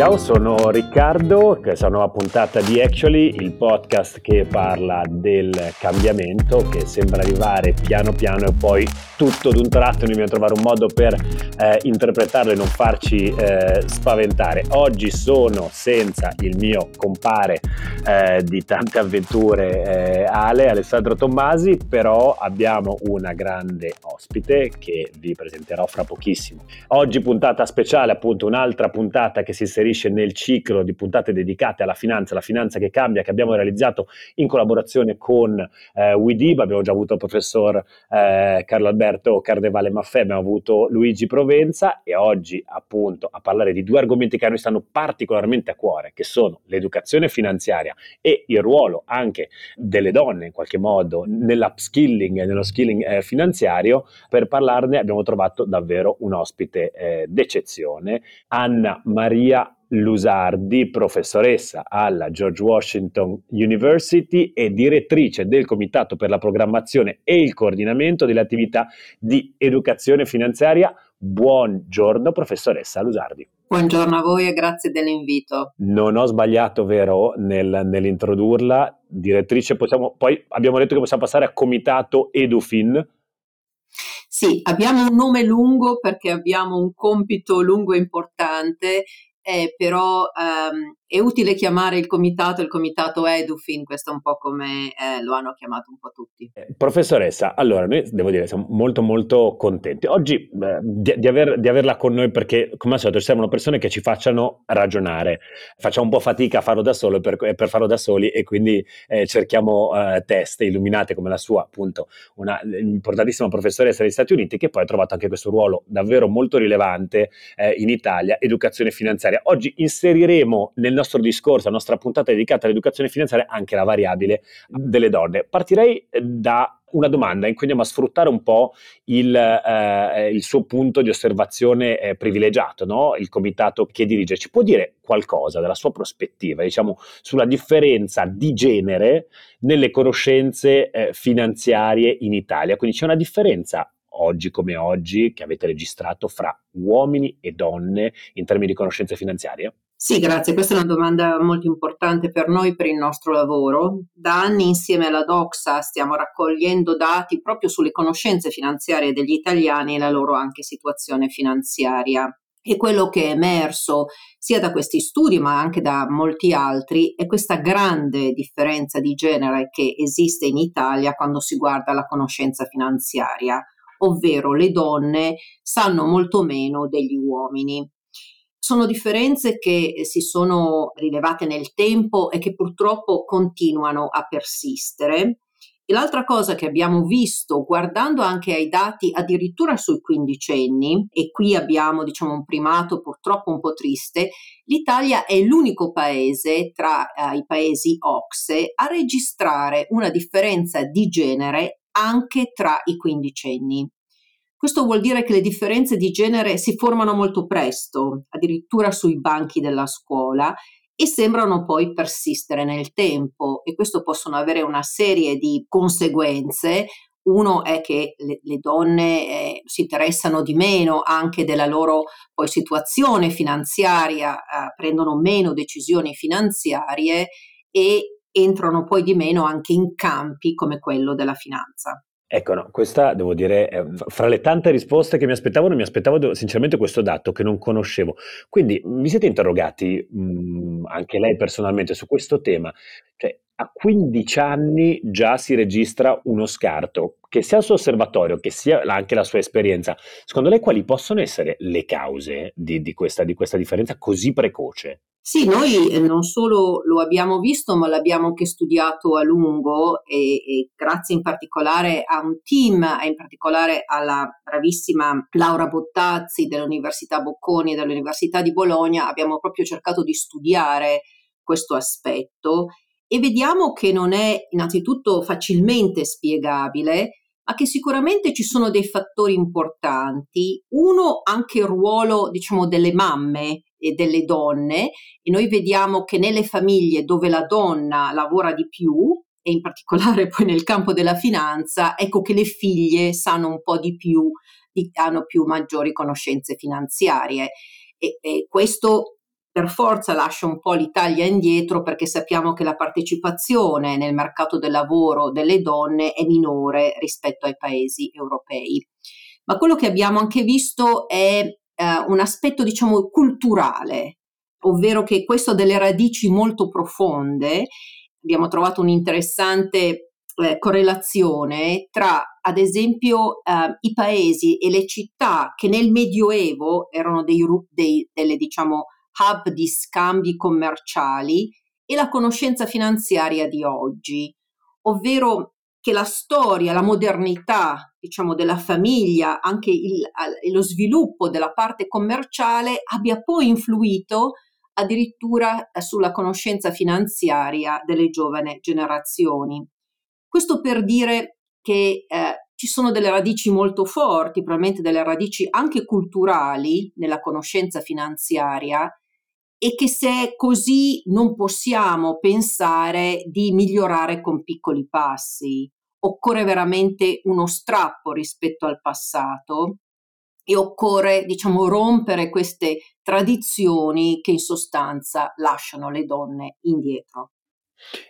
Ciao, sono Riccardo, una nuova puntata di Actually, il podcast che parla del cambiamento che sembra arrivare piano piano e poi tutto d'un tratto dobbiamo trovare un modo per eh, interpretarlo e non farci eh, spaventare. Oggi sono senza il mio compare eh, di tante avventure eh, Ale, Alessandro Tommasi, però abbiamo una grande ospite che vi presenterò fra pochissimo. Oggi puntata speciale, appunto un'altra puntata che si inserisce nel ciclo di puntate dedicate alla finanza, la finanza che cambia, che abbiamo realizzato in collaborazione con eh, WeDib, abbiamo già avuto il professor eh, Carlo Alberto Cardevale Maffè, abbiamo avuto Luigi Provenza e oggi appunto a parlare di due argomenti che a noi stanno particolarmente a cuore, che sono l'educazione finanziaria e il ruolo anche delle donne in qualche modo nell'upskilling e nello skilling eh, finanziario. Per parlarne abbiamo trovato davvero un ospite eh, d'eccezione, Anna Maria Lusardi, professoressa alla George Washington University e direttrice del Comitato per la programmazione e il coordinamento delle attività di educazione finanziaria. Buongiorno, professoressa Lusardi. Buongiorno a voi e grazie dell'invito. Non ho sbagliato, vero, nel, nell'introdurla. Direttrice, possiamo, poi abbiamo detto che possiamo passare a Comitato Edufin. Sì, abbiamo un nome lungo perché abbiamo un compito lungo e importante eh, però ehm, è utile chiamare il comitato il comitato Edufin, questo è un po' come eh, lo hanno chiamato un po' tutti. Eh, professoressa, allora noi devo dire siamo molto molto contenti. Oggi eh, di, di, aver, di, averla con noi perché come al solito servono persone che ci facciano ragionare. Facciamo un po' fatica a farlo da solo per, per farlo da soli e quindi eh, cerchiamo eh, teste illuminate come la sua, appunto, una importantissima professoressa degli Stati Uniti che poi ha trovato anche questo ruolo davvero molto rilevante eh, in Italia, educazione finanziaria. Oggi inseriremo nel nostro discorso, la nostra puntata dedicata all'educazione finanziaria, anche la variabile delle donne. Partirei eh, da una domanda in cui andiamo a sfruttare un po' il, eh, il suo punto di osservazione eh, privilegiato, no? il comitato che dirige. Ci può dire qualcosa dalla sua prospettiva, diciamo, sulla differenza di genere nelle conoscenze eh, finanziarie in Italia? Quindi c'è una differenza oggi come oggi che avete registrato fra uomini e donne in termini di conoscenze finanziarie? Sì, grazie. Questa è una domanda molto importante per noi, per il nostro lavoro. Da anni insieme alla Doxa stiamo raccogliendo dati proprio sulle conoscenze finanziarie degli italiani e la loro anche situazione finanziaria. E quello che è emerso sia da questi studi ma anche da molti altri è questa grande differenza di genere che esiste in Italia quando si guarda la conoscenza finanziaria, ovvero le donne sanno molto meno degli uomini. Sono differenze che eh, si sono rilevate nel tempo e che purtroppo continuano a persistere. E l'altra cosa che abbiamo visto guardando anche ai dati addirittura sui quindicenni, e qui abbiamo diciamo un primato purtroppo un po' triste, l'Italia è l'unico paese tra eh, i paesi OXE a registrare una differenza di genere anche tra i quindicenni. Questo vuol dire che le differenze di genere si formano molto presto, addirittura sui banchi della scuola, e sembrano poi persistere nel tempo e questo possono avere una serie di conseguenze. Uno è che le, le donne eh, si interessano di meno anche della loro poi, situazione finanziaria, eh, prendono meno decisioni finanziarie e entrano poi di meno anche in campi come quello della finanza. Ecco, no, questa devo dire, fra le tante risposte che mi aspettavo, non mi aspettavo sinceramente questo dato che non conoscevo. Quindi vi siete interrogati, mh, anche lei personalmente, su questo tema? Cioè, a 15 anni già si registra uno scarto, che sia il suo osservatorio, che sia anche la sua esperienza. Secondo lei quali possono essere le cause di, di, questa, di questa differenza così precoce? Sì, noi eh, non solo lo abbiamo visto, ma l'abbiamo anche studiato a lungo e, e, grazie in particolare a un team, e in particolare alla bravissima Laura Bottazzi dell'Università Bocconi e dell'Università di Bologna, abbiamo proprio cercato di studiare questo aspetto e vediamo che non è innanzitutto facilmente spiegabile, ma che sicuramente ci sono dei fattori importanti. Uno, anche il ruolo, diciamo, delle mamme e delle donne e noi vediamo che nelle famiglie dove la donna lavora di più e in particolare poi nel campo della finanza, ecco che le figlie sanno un po' di più, hanno più maggiori conoscenze finanziarie e, e questo per forza lascia un po' l'Italia indietro perché sappiamo che la partecipazione nel mercato del lavoro delle donne è minore rispetto ai paesi europei. Ma quello che abbiamo anche visto è eh, un aspetto, diciamo, culturale, ovvero che questo ha delle radici molto profonde. Abbiamo trovato un'interessante eh, correlazione tra, ad esempio, eh, i paesi e le città che nel Medioevo erano dei, dei, delle, diciamo, hub di scambi commerciali e la conoscenza finanziaria di oggi, ovvero che la storia, la modernità, diciamo, della famiglia, anche il, lo sviluppo della parte commerciale abbia poi influito addirittura sulla conoscenza finanziaria delle giovani generazioni. Questo per dire che eh, ci sono delle radici molto forti, probabilmente delle radici anche culturali nella conoscenza finanziaria e che se è così non possiamo pensare di migliorare con piccoli passi. Occorre veramente uno strappo rispetto al passato e occorre, diciamo, rompere queste tradizioni che in sostanza lasciano le donne indietro.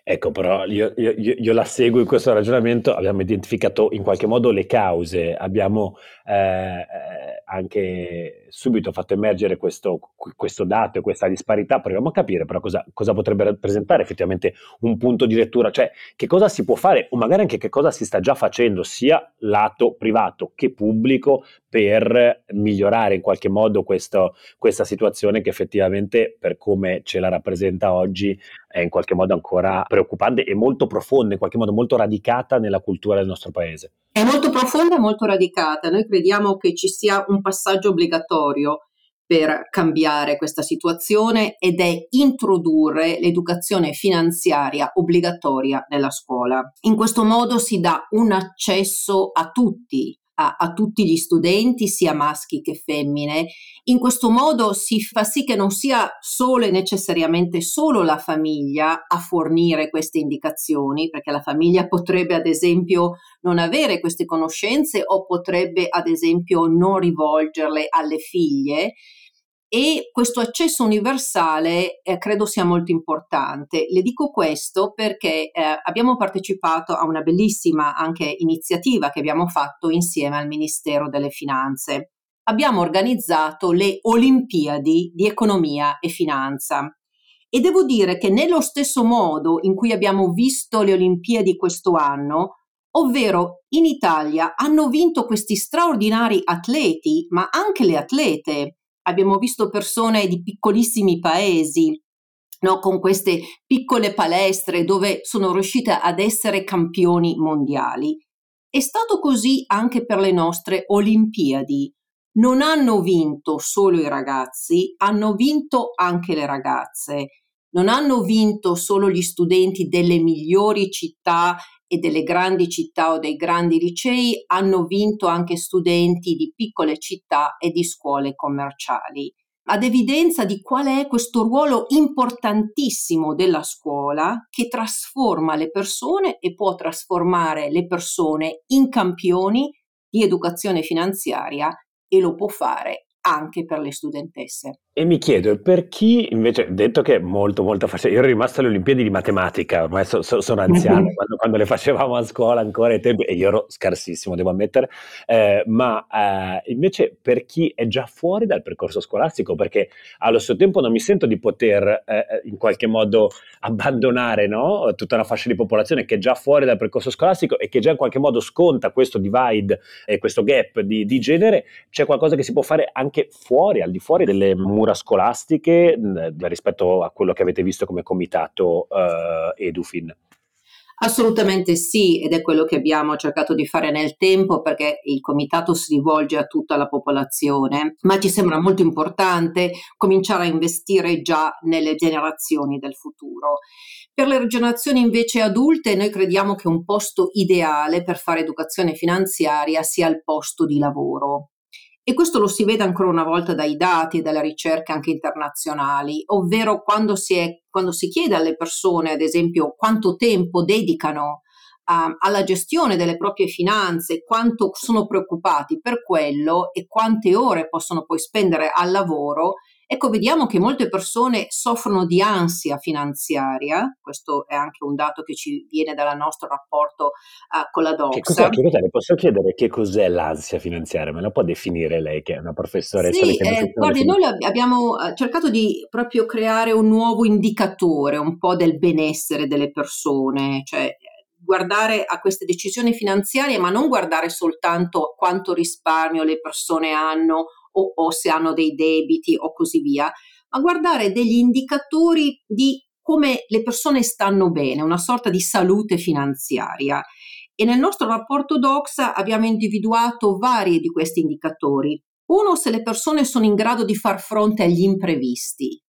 Ecco, però io, io, io, la seguo in questo ragionamento, abbiamo identificato in qualche modo le cause, abbiamo eh, eh anche subito fatto emergere questo, questo dato e questa disparità, proviamo a capire però cosa, cosa, potrebbe rappresentare effettivamente un punto di lettura, cioè che cosa si può fare o magari anche che cosa si sta già facendo sia lato privato che pubblico per migliorare in qualche modo questo, questa situazione che effettivamente per come ce la rappresenta oggi è in qualche modo ancora preoccupante e molto profonda, in qualche modo molto radicata nella cultura del nostro paese. È molto profonda e molto radicata. Noi crediamo che ci sia un passaggio obbligatorio per cambiare questa situazione ed è introdurre l'educazione finanziaria obbligatoria nella scuola. In questo modo si dà un accesso a tutti a, a, tutti gli studenti, sia maschi che femmine. In questo modo si fa sì che non sia solo e necessariamente solo la famiglia a fornire queste indicazioni, perché la famiglia potrebbe ad esempio non avere queste conoscenze o potrebbe ad esempio non rivolgerle alle figlie e questo accesso universale eh, credo sia molto importante. Le dico questo perché eh, abbiamo partecipato a una bellissima anche iniziativa che abbiamo fatto insieme al Ministero delle Finanze. Abbiamo organizzato le Olimpiadi di economia e finanza. E devo dire che nello stesso modo in cui abbiamo visto le Olimpiadi questo anno, ovvero in Italia hanno vinto questi straordinari atleti, ma anche le atlete abbiamo visto persone di piccolissimi paesi No, con queste piccole palestre dove sono riuscite ad essere campioni mondiali. È stato così anche per le nostre Olimpiadi. Non hanno vinto solo i ragazzi, hanno vinto anche le ragazze. Non hanno vinto solo gli studenti delle migliori città e delle grandi città o dei grandi licei hanno vinto anche studenti di piccole città e di scuole commerciali. Ad evidenza di qual è questo ruolo importantissimo della scuola che trasforma le persone e può trasformare le persone in campioni di educazione finanziaria e lo può fare anche per le studentesse. E mi chiedo, per chi invece, detto che è molto molto facile, io ero rimasto alle Olimpiadi di matematica, ormai so, so, sono anziano, mm-hmm. quando, quando, le facevamo a scuola ancora ai tempi, e io ero scarsissimo, devo ammettere, eh, ma eh, invece per chi è già fuori dal percorso scolastico, perché allo stesso tempo non mi sento di poter eh, in qualche modo abbandonare no? tutta una fascia di popolazione che è già fuori dal percorso scolastico e che già in qualche modo sconta questo divide e questo gap di, di genere, c'è qualcosa che si può fare anche fuori, al di fuori delle mura mura scolastiche rispetto a quello che avete visto come comitato eh, Edufin? Assolutamente sì, ed è quello che abbiamo cercato di fare nel tempo perché il comitato si rivolge a tutta la popolazione, ma ci sembra molto importante cominciare a investire già nelle generazioni del futuro. Per le generazioni invece adulte noi crediamo che un posto ideale per fare educazione finanziaria sia il posto di lavoro. E questo lo si vede ancora una volta dai dati e dalle ricerche anche internazionali, ovvero quando si, è, quando si chiede alle persone, ad esempio, quanto tempo dedicano uh, alla gestione delle proprie finanze, quanto sono preoccupati per quello e quante ore possono poi spendere al lavoro, Ecco, vediamo che molte persone soffrono di ansia finanziaria, questo è anche un dato che ci viene dal nostro rapporto uh, con la Doxa. Che cos'è, che cos'è? Le posso chiedere che cos'è l'ansia finanziaria? Me la può definire lei che è una professoressa? Sì, eh, guardi, noi abbiamo eh, cercato di proprio creare un nuovo indicatore un po' del benessere delle persone, cioè guardare a queste decisioni finanziarie, ma non guardare soltanto quanto risparmio le persone hanno o, o se hanno dei debiti o così via, ma guardare degli indicatori di come le persone stanno bene, una sorta di salute finanziaria. E nel nostro rapporto Doxa abbiamo individuato vari di questi indicatori. Uno, se le persone sono in grado di far fronte agli imprevisti,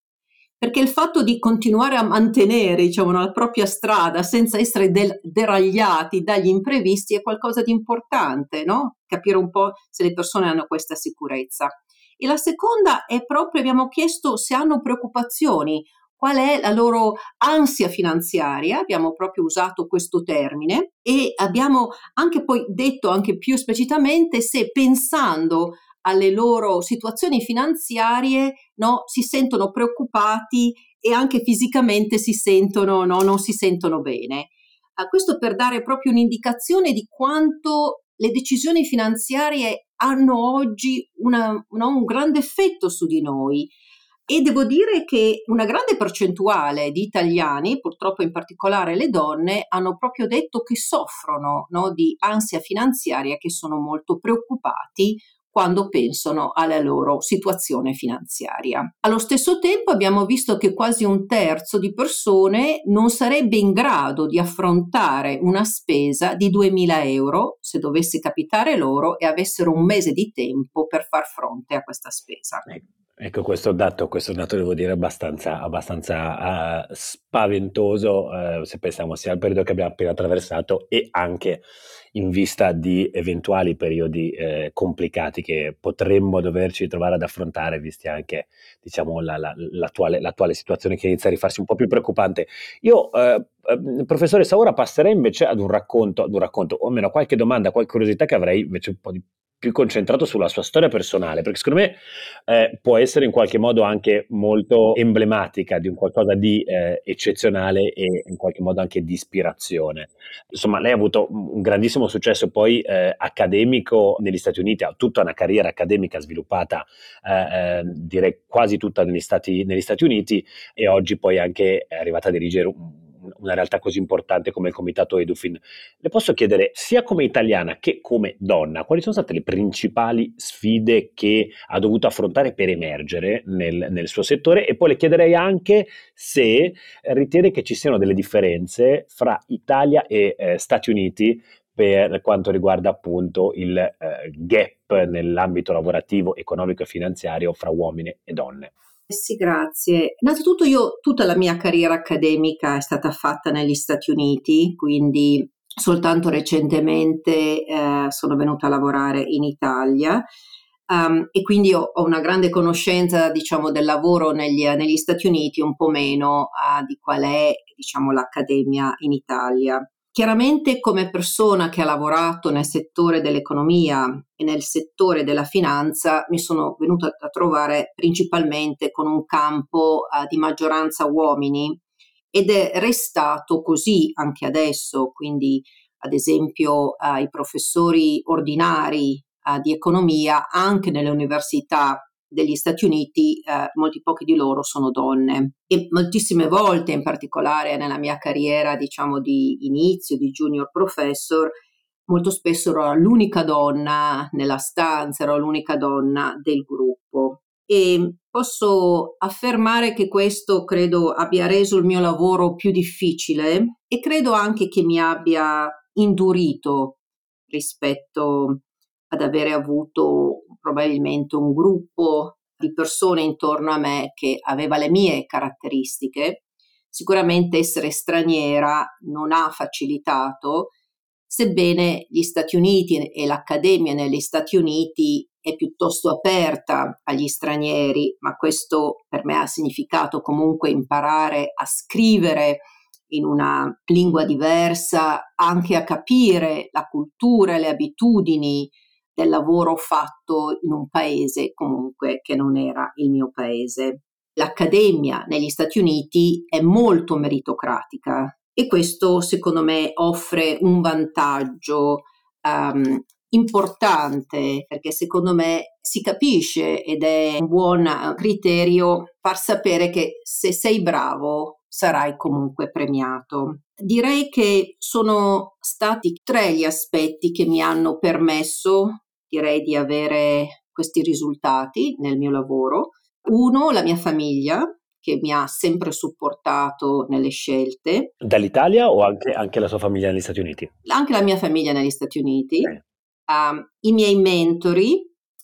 perché il fatto di continuare a mantenere diciamo, la propria strada senza essere del- deragliati dagli imprevisti è qualcosa di importante, no? capire un po' se le persone hanno questa sicurezza. E la seconda è proprio, abbiamo chiesto se hanno preoccupazioni, qual è la loro ansia finanziaria, abbiamo proprio usato questo termine e abbiamo anche poi detto anche più esplicitamente se pensando alle loro situazioni finanziarie no, si sentono preoccupati e anche fisicamente si sentono, no, non si sentono bene. Uh, questo per dare proprio un'indicazione di quanto le decisioni finanziarie hanno oggi una, no, un grande effetto su di noi. E devo dire che una grande percentuale di italiani, purtroppo in particolare le donne, hanno proprio detto che soffrono no, di ansia finanziaria, che sono molto preoccupati quando pensano alla loro situazione finanziaria. Allo stesso tempo abbiamo visto che quasi un terzo di persone non sarebbe in grado di affrontare una spesa di 2.000 euro se dovesse capitare loro e avessero un mese di tempo per far fronte a questa spesa. Ecco. Ecco, questo dato, questo dato devo dire abbastanza, abbastanza uh, spaventoso uh, se pensiamo sia al periodo che abbiamo appena attraversato e anche in vista di eventuali periodi eh, complicati che potremmo doverci trovare ad affrontare, visti anche diciamo, la, la, l'attuale, l'attuale, situazione che inizia a rifarsi un po' più preoccupante. Io, eh, eh, professoressa, ora passerei invece ad un racconto, ad un racconto, o almeno qualche domanda, qualche curiosità che avrei invece un po' di più concentrato sulla sua storia personale, perché secondo me eh, può essere in qualche modo anche molto emblematica di un qualcosa di eh, eccezionale e in qualche modo anche di ispirazione. Insomma, lei ha avuto un grandissimo successo poi eh, accademico negli Stati Uniti, ha tutta una carriera accademica sviluppata, eh, eh, direi quasi tutta negli Stati, negli Stati Uniti e oggi poi anche è arrivata a dirigere un una realtà così importante come il comitato Edufin. Le posso chiedere, sia come italiana che come donna, quali sono state le principali sfide che ha dovuto affrontare per emergere nel, nel suo settore? E poi le chiederei anche se ritiene che ci siano delle differenze fra Italia e eh, Stati Uniti per quanto riguarda appunto il eh, gap nell'ambito lavorativo, economico e finanziario fra uomini e donne. Sì, grazie. Innanzitutto io tutta la mia carriera accademica è stata fatta negli Stati Uniti, quindi soltanto recentemente eh, sono venuta a lavorare in Italia. Um, e quindi ho, ho, una grande conoscenza diciamo, del lavoro negli, negli, Stati Uniti, un po' meno uh, di qual è diciamo, l'accademia in Italia. Chiaramente come persona che ha lavorato nel settore dell'economia e nel settore della finanza mi sono venuta a trovare principalmente con un campo uh, di maggioranza uomini ed è restato così anche adesso, quindi ad esempio uh, i professori ordinari uh, di economia anche nelle università degli Stati Uniti, eh, molti pochi di loro sono donne e moltissime volte, in particolare nella mia carriera, diciamo di inizio, di junior professor, molto spesso ero l'unica donna nella stanza, ero l'unica donna del gruppo. E posso affermare che questo credo abbia reso il mio lavoro più difficile e credo anche che mi abbia indurito rispetto ad avere avuto probabilmente un gruppo di persone intorno a me che aveva le mie caratteristiche. Sicuramente essere straniera non ha facilitato, sebbene gli Stati Uniti e l'accademia negli Stati Uniti è piuttosto aperta agli stranieri, ma questo per me ha significato comunque imparare a scrivere in una lingua diversa, anche a capire la cultura le abitudini del lavoro fatto in un paese comunque che non era il mio paese. L'accademia negli Stati Uniti è molto meritocratica e questo secondo me offre un vantaggio um, importante perché secondo me si capisce ed è un buon criterio far sapere che se sei bravo sarai comunque premiato. Direi che sono stati tre gli aspetti che mi hanno permesso, direi, di avere questi risultati nel mio lavoro. Uno, la mia famiglia, che mi ha sempre supportato nelle scelte. Dall'Italia o anche, anche la sua famiglia negli Stati Uniti? Anche la mia famiglia negli Stati Uniti. Okay. Uh, I miei mentori,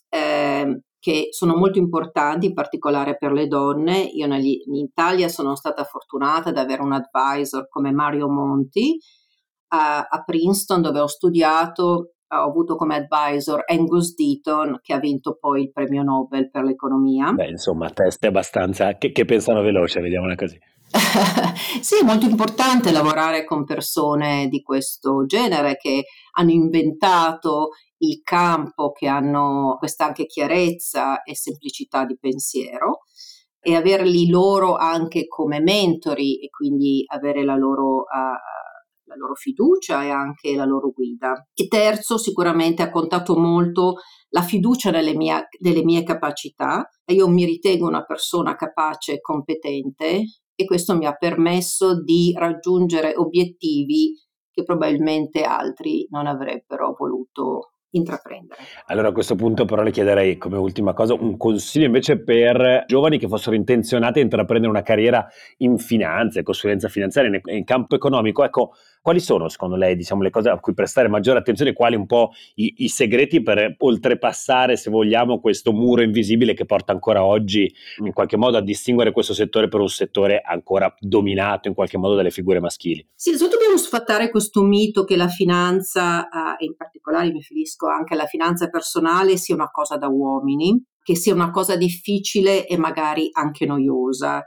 eh, che sono molto importanti, in particolare per le donne. Io negli, in Italia sono stata fortunata ad avere un advisor come Mario Monti. Uh, a Princeton, dove ho studiato, ho avuto come advisor Angus Deaton che ha vinto poi il premio Nobel per l'economia. Beh, insomma, test abbastanza che, che pensano veloce, vediamola così. sì, è molto importante lavorare con persone di questo genere che hanno inventato il campo, che hanno questa anche chiarezza e semplicità di pensiero e averli loro anche come mentori e quindi avere la loro uh, la loro fiducia e anche la loro guida. E terzo, sicuramente ha contato molto la fiducia nelle mie, nelle mie capacità. Io mi ritengo una persona capace e competente e questo mi ha permesso di raggiungere obiettivi che probabilmente altri non avrebbero voluto intraprendere. Allora a questo punto però le chiederei come ultima cosa un consiglio invece per giovani che fossero intenzionati a intraprendere una carriera in finanza, consulenza finanziaria, in campo economico. Ecco, quali sono secondo lei diciamo, le cose a cui prestare maggiore attenzione, quali un po' i, i, segreti per oltrepassare, se vogliamo, questo muro invisibile che porta ancora oggi in qualche modo a distinguere questo settore per un settore ancora dominato in qualche modo dalle figure maschili? Sì, innanzitutto dobbiamo sfatare questo mito che la finanza, eh, e in particolare mi riferisco anche alla finanza personale, sia una cosa da uomini, che sia una cosa difficile e magari anche noiosa.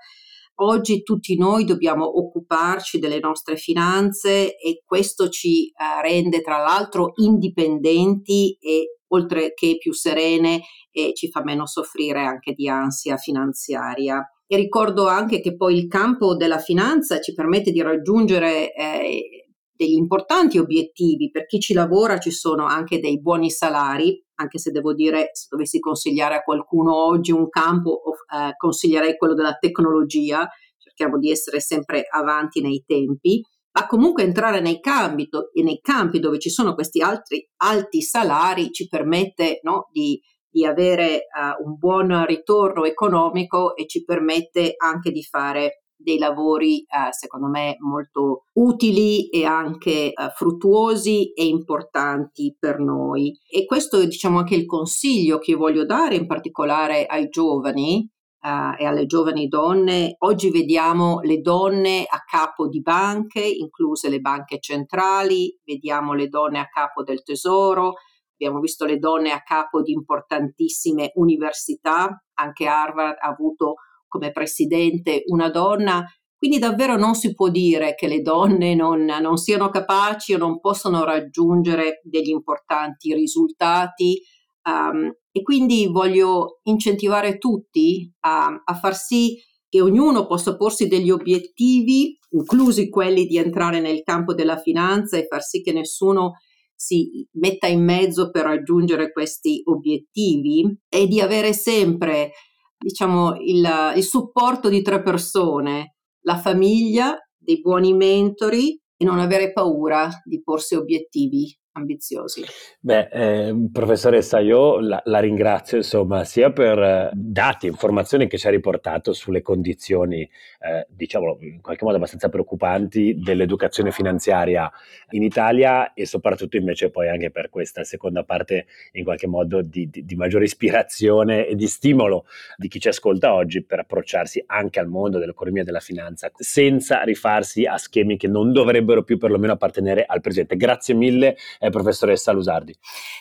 Oggi tutti noi dobbiamo occuparci delle nostre finanze e questo ci eh, rende tra l'altro indipendenti e oltre che più serene e ci fa meno soffrire anche di ansia finanziaria. E ricordo anche che poi il campo della finanza ci permette di raggiungere eh, degli importanti obiettivi. Per chi ci lavora ci sono anche dei buoni salari, anche se devo dire, se dovessi consigliare a qualcuno oggi un campo, eh, consiglierei quello della tecnologia, cerchiamo di essere sempre avanti nei tempi, ma comunque entrare nei campi, nei campi dove ci sono questi altri alti salari ci permette no, di, di, avere uh, un buon ritorno economico e ci permette anche di fare dei lavori eh, secondo me molto utili e anche eh, fruttuosi e importanti per noi. E questo è diciamo anche il consiglio che voglio dare in particolare ai giovani eh, e alle giovani donne. Oggi vediamo le donne a capo di banche, incluse le banche centrali, vediamo le donne a capo del tesoro, abbiamo visto le donne a capo di importantissime università, anche Harvard ha avuto come presidente una donna. Quindi davvero non si può dire che le donne non, non siano capaci o non possono raggiungere degli importanti risultati. Um, e quindi voglio incentivare tutti a, a far sì che ognuno possa porsi degli obiettivi, inclusi quelli di entrare nel campo della finanza e far sì che nessuno si metta in mezzo per raggiungere questi obiettivi e di avere sempre diciamo, il, il supporto di tre persone, la famiglia, dei buoni mentori e non avere paura di porsi obiettivi ambiziosi. Beh, eh, professoressa, io la, la, ringrazio insomma sia per eh, dati informazioni che ci ha riportato sulle condizioni, eh, diciamo in qualche modo abbastanza preoccupanti dell'educazione finanziaria in Italia e soprattutto invece poi anche per questa seconda parte in qualche modo di, di, di maggiore ispirazione e di stimolo di chi ci ascolta oggi per approcciarsi anche al mondo dell'economia e della finanza senza rifarsi a schemi che non dovrebbero più perlomeno appartenere al presente. Grazie mille eh, professoressa Lusardi.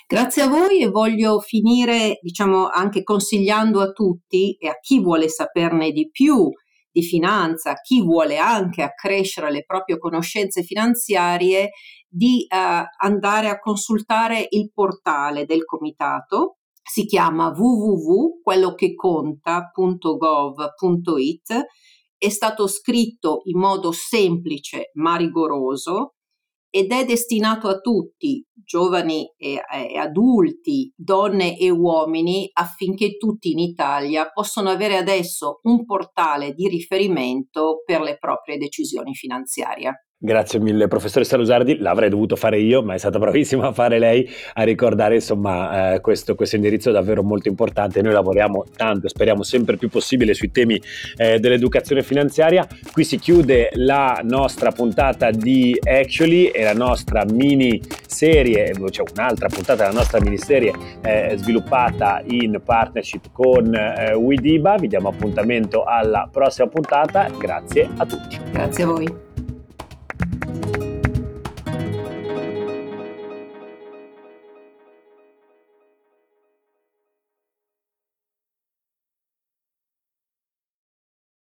Grazie a voi e voglio finire diciamo anche consigliando a tutti e a chi vuole saperne di più di finanza, chi vuole anche accrescere le proprie conoscenze finanziarie, di eh, andare a consultare il portale del comitato. Si chiama www.quellocheconta.gov.it è stato scritto in modo semplice ma rigoroso ed è destinato a tutti, giovani e, e, adulti, donne e uomini, affinché tutti in Italia possano avere adesso un portale di riferimento per le proprie decisioni finanziarie. Grazie mille professoressa Lusardi, l'avrei dovuto fare io, ma è stata bravissima a fare lei a ricordare insomma eh, questo, questo, indirizzo davvero molto importante. Noi lavoriamo tanto, speriamo sempre più possibile sui temi eh, dell'educazione finanziaria. Qui si chiude la nostra puntata di Actually e la nostra mini serie, cioè un'altra puntata della nostra miniserie eh, sviluppata in partnership con eh, Widiba. Vi diamo appuntamento alla prossima puntata. Grazie a tutti. Grazie a voi.